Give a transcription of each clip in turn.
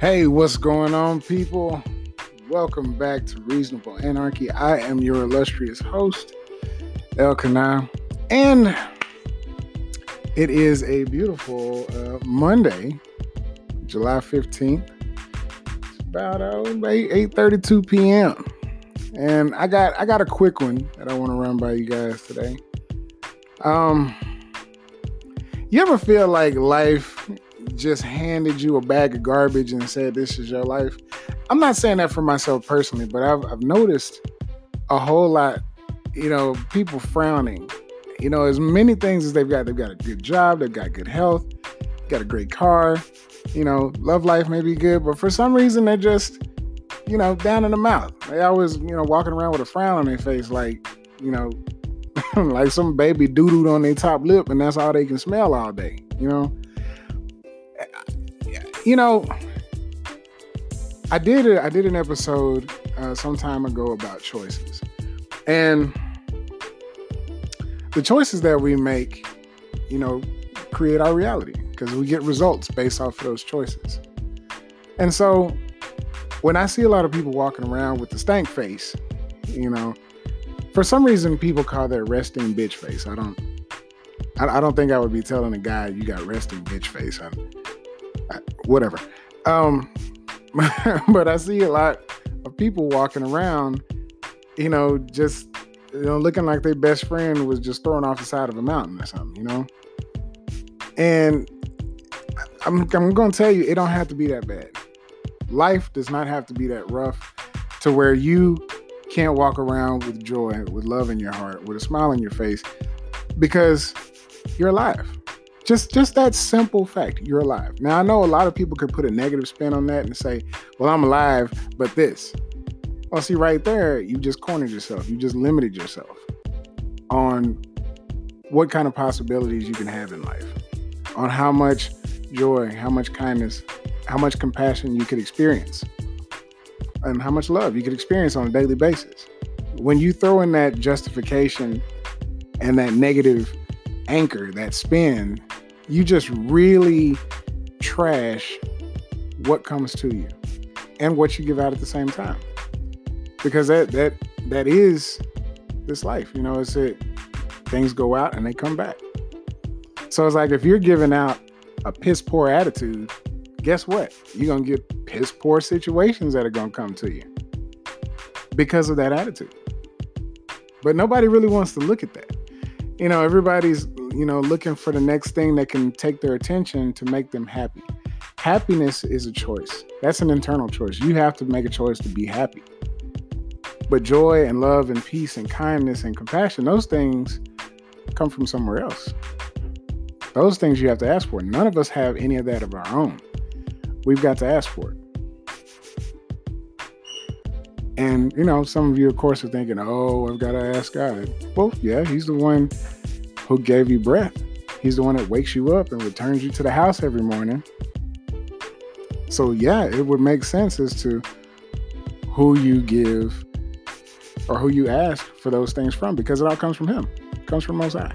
Hey, what's going on, people? Welcome back to Reasonable Anarchy. I am your illustrious host, Elkanah, and it is a beautiful uh, Monday, July 15th. It's about uh, 8 32 p.m. And I got I got a quick one that I want to run by you guys today. Um you ever feel like life just handed you a bag of garbage and said this is your life. I'm not saying that for myself personally, but I've, I've noticed a whole lot, you know, people frowning. You know, as many things as they've got, they've got a good job, they've got good health, got a great car, you know, love life may be good, but for some reason they're just, you know, down in the mouth. They always, you know, walking around with a frown on their face, like, you know, like some baby doodled on their top lip, and that's all they can smell all day, you know you know, I did a, I did an episode uh, some time ago about choices, and the choices that we make, you know, create our reality because we get results based off of those choices. And so, when I see a lot of people walking around with the stank face, you know, for some reason people call that resting bitch face. I don't. I, I don't think I would be telling a guy you got resting bitch face. I, whatever. Um, but I see a lot of people walking around, you know, just you know, looking like their best friend was just thrown off the side of a mountain or something, you know. And I'm I'm to tell you, it don't have to be that bad. Life does not have to be that rough to where you can't walk around with joy, with love in your heart, with a smile on your face, because you're alive. Just just that simple fact, you're alive. Now I know a lot of people could put a negative spin on that and say, "Well, I'm alive, but this." Well, see right there, you just cornered yourself. You just limited yourself on what kind of possibilities you can have in life, on how much joy, how much kindness, how much compassion you could experience, and how much love you could experience on a daily basis. When you throw in that justification and that negative anchor, that spin, you just really trash what comes to you and what you give out at the same time. Because that that that is this life. You know, it's it things go out and they come back. So it's like if you're giving out a piss poor attitude, guess what? You're gonna get piss poor situations that are gonna come to you because of that attitude. But nobody really wants to look at that. You know, everybody's you know, looking for the next thing that can take their attention to make them happy. Happiness is a choice. That's an internal choice. You have to make a choice to be happy. But joy and love and peace and kindness and compassion, those things come from somewhere else. Those things you have to ask for. None of us have any of that of our own. We've got to ask for it. And, you know, some of you, of course, are thinking, oh, I've got to ask God. Well, yeah, He's the one who gave you breath. He's the one that wakes you up and returns you to the house every morning. So, yeah, it would make sense as to who you give or who you ask for those things from because it all comes from Him, it comes from Most High.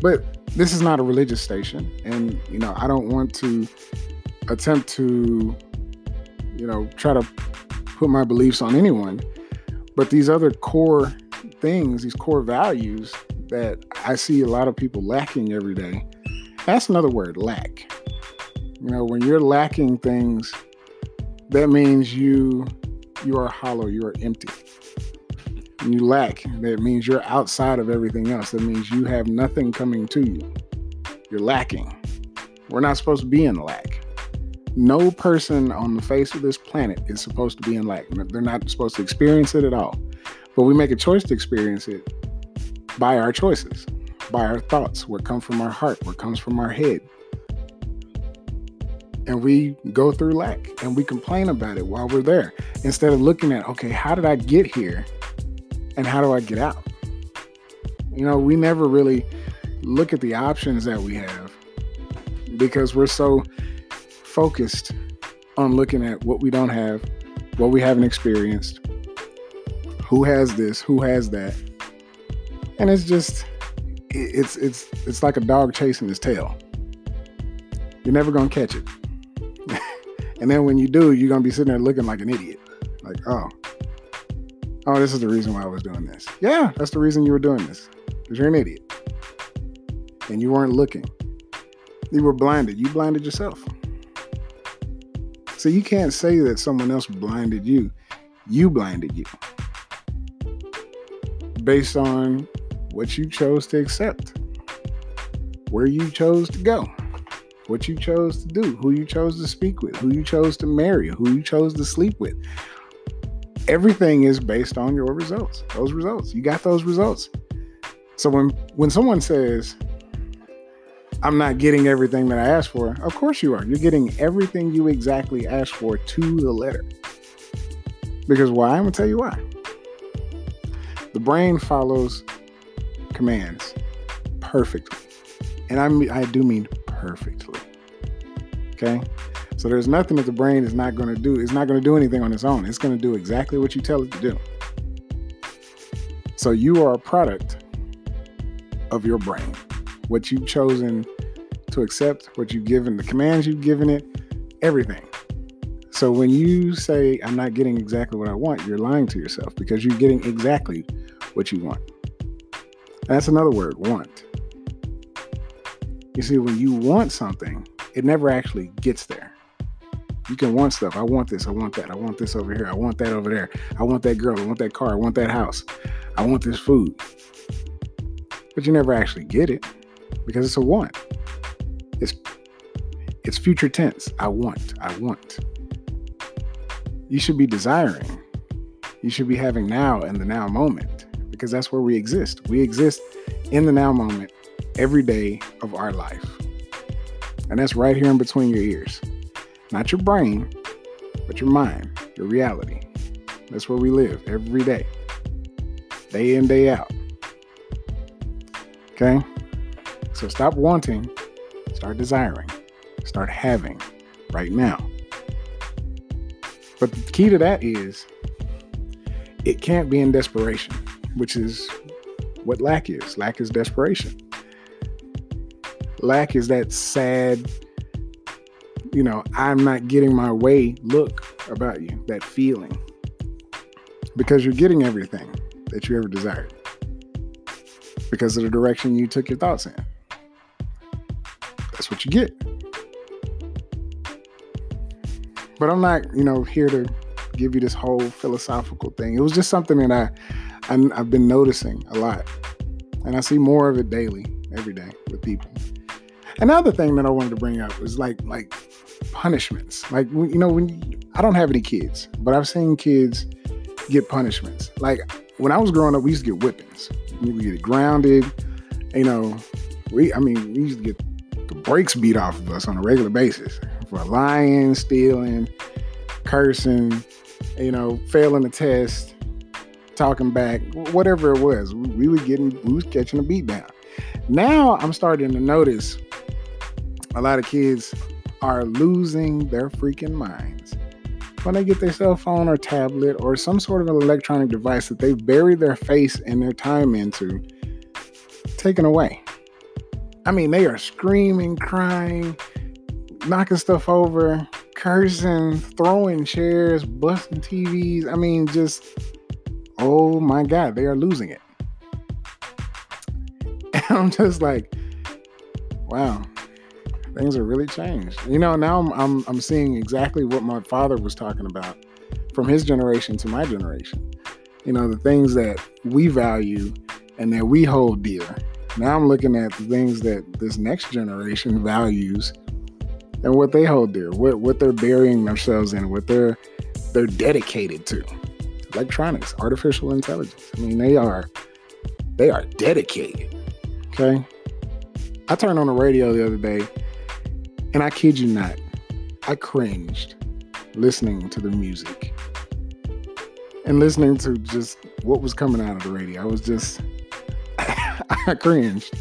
But this is not a religious station, and you know, I don't want to attempt to, you know, try to put my beliefs on anyone. But these other core things, these core values that I see a lot of people lacking every day. That's another word, lack. You know, when you're lacking things, that means you you are hollow, you are empty. When you lack, that means you're outside of everything else. That means you have nothing coming to you. You're lacking. We're not supposed to be in lack. No person on the face of this planet is supposed to be in lack. They're not supposed to experience it at all. But we make a choice to experience it by our choices, by our thoughts, what comes from our heart, what comes from our head. And we go through lack and we complain about it while we're there instead of looking at, okay, how did I get here and how do I get out? You know, we never really look at the options that we have because we're so focused on looking at what we don't have, what we haven't experienced, who has this, who has that, and it's just it's it's it's like a dog chasing his tail. You're never gonna catch it. and then when you do, you're gonna be sitting there looking like an idiot. Like, oh, oh, this is the reason why I was doing this. Yeah, that's the reason you were doing this. Because you're an idiot. And you weren't looking. You were blinded. You blinded yourself. So you can't say that someone else blinded you. You blinded you. Based on what you chose to accept, where you chose to go, what you chose to do, who you chose to speak with, who you chose to marry, who you chose to sleep with. Everything is based on your results. Those results. You got those results. So when when someone says, I'm not getting everything that I asked for. Of course you are. You're getting everything you exactly asked for to the letter. Because why? I'm going to tell you why. The brain follows commands perfectly. And I mean, I do mean perfectly. Okay? So there's nothing that the brain is not going to do. It's not going to do anything on its own. It's going to do exactly what you tell it to do. So you are a product of your brain what you've chosen to accept, what you've given, the commands you've given it, everything. So when you say, I'm not getting exactly what I want, you're lying to yourself because you're getting exactly what you want. that's another word, want. You see, when you want something, it never actually gets there. You can want stuff. I want this. I want that. I want this over here. I want that over there. I want that girl. I want that car. I want that house. I want this food. But you never actually get it because it's a want. It's it's future tense. I want. I want. You should be desiring. You should be having now in the now moment because that's where we exist. We exist in the now moment every day of our life. And that's right here in between your ears. Not your brain, but your mind, your reality. That's where we live every day, day in, day out. Okay? So stop wanting, start desiring, start having right now. But the key to that is it can't be in desperation, which is what lack is. Lack is desperation. Lack is that sad, you know, I'm not getting my way look about you, that feeling. Because you're getting everything that you ever desired because of the direction you took your thoughts in. That's what you get. But I'm not, you know, here to give you this whole philosophical thing. It was just something that I, I I've been noticing a lot, and I see more of it daily, every day with people. Another thing that I wanted to bring up was like like punishments. Like you know, when I don't have any kids, but I've seen kids get punishments. Like when I was growing up, we used to get whippings. We would get grounded. You know, we I mean we used to get the brakes beat off of us on a regular basis for lying, stealing, cursing, you know, failing a test, talking back, whatever it was. We were getting, we was catching a beat down. Now I'm starting to notice a lot of kids are losing their freaking minds when they get their cell phone or tablet or some sort of electronic device that they've buried their face and their time into taken away. I mean, they are screaming, crying, knocking stuff over, cursing, throwing chairs, busting TVs. I mean, just, oh my God, they are losing it. And I'm just like, wow, things are really changed. You know, now I'm, I'm, I'm seeing exactly what my father was talking about from his generation to my generation. You know, the things that we value and that we hold dear now I'm looking at the things that this next generation values and what they hold dear, what what they're burying themselves in, what they're they're dedicated to. Electronics, artificial intelligence. I mean, they are they are dedicated. Okay. I turned on the radio the other day, and I kid you not, I cringed listening to the music and listening to just what was coming out of the radio. I was just I cringed.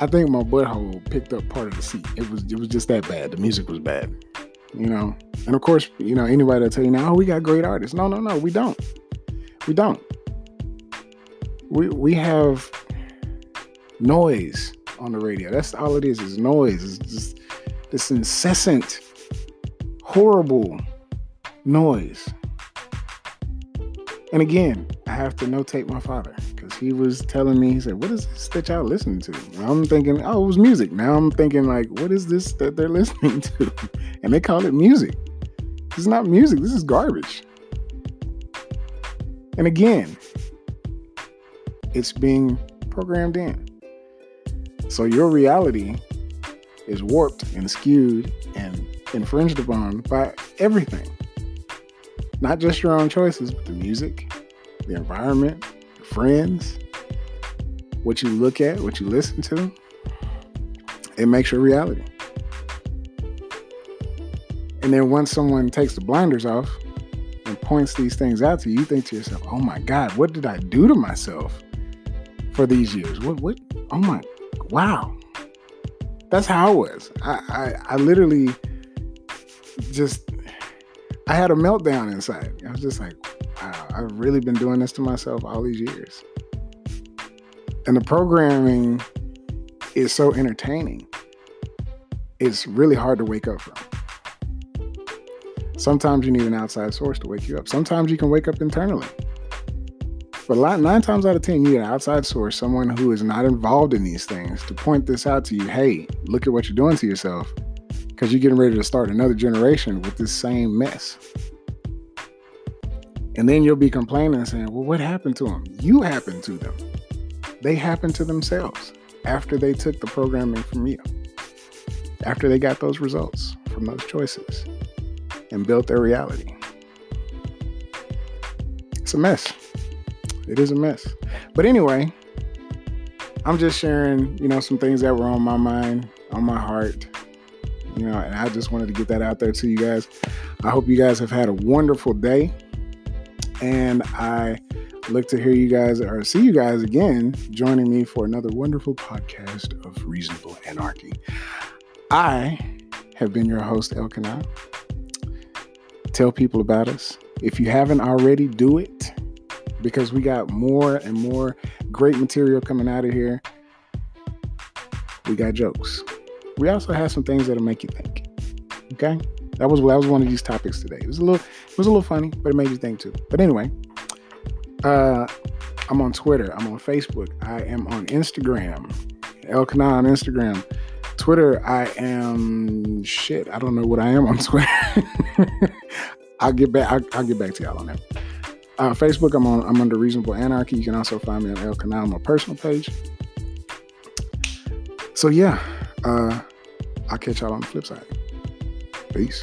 I think my butthole picked up part of the seat. It was it was just that bad. The music was bad. You know? And of course, you know, anybody will tell you now, oh, we got great artists. No, no, no, we don't. We don't. We we have noise on the radio. That's all it is, is noise. It's just this incessant, horrible noise. And again, I have to notate my father because he was telling me, he said, What is this that y'all listening to? And I'm thinking, Oh, it was music. Now I'm thinking, like, what is this that they're listening to? And they call it music. This is not music, this is garbage. And again, it's being programmed in. So your reality is warped and skewed and infringed upon by everything. Not just your own choices, but the music, the environment, your friends, what you look at, what you listen to. It makes your reality. And then once someone takes the blinders off and points these things out to you, you think to yourself, oh my God, what did I do to myself for these years? What, what, oh my, wow. That's how I was. I, I, I literally just I had a meltdown inside. I was just like, wow, I've really been doing this to myself all these years. And the programming is so entertaining. It's really hard to wake up from. Sometimes you need an outside source to wake you up. Sometimes you can wake up internally. But lot, nine times out of ten, you need an outside source, someone who is not involved in these things, to point this out to you. Hey, look at what you're doing to yourself because you're getting ready to start another generation with this same mess. And then you'll be complaining and saying, well, what happened to them? You happened to them. They happened to themselves after they took the programming from you, after they got those results from those choices and built their reality. It's a mess. It is a mess. But anyway, I'm just sharing, you know, some things that were on my mind, on my heart, you know, and I just wanted to get that out there to you guys. I hope you guys have had a wonderful day. And I look to hear you guys or see you guys again joining me for another wonderful podcast of Reasonable Anarchy. I have been your host, Elkanah. Tell people about us. If you haven't already, do it because we got more and more great material coming out of here. We got jokes we also have some things that'll make you think. Okay, that was that was one of these topics today. It was a little it was a little funny, but it made you think too. But anyway, uh, I'm on Twitter. I'm on Facebook. I am on Instagram. El Elkanah on Instagram. Twitter, I am shit. I don't know what I am on Twitter. I'll get back. I'll, I'll, get back to y'all on that. Uh, Facebook, I'm on. I'm under Reasonable Anarchy. You can also find me on Elkanah on my personal page. So yeah, uh, I'll catch y'all on the flip side. Peace.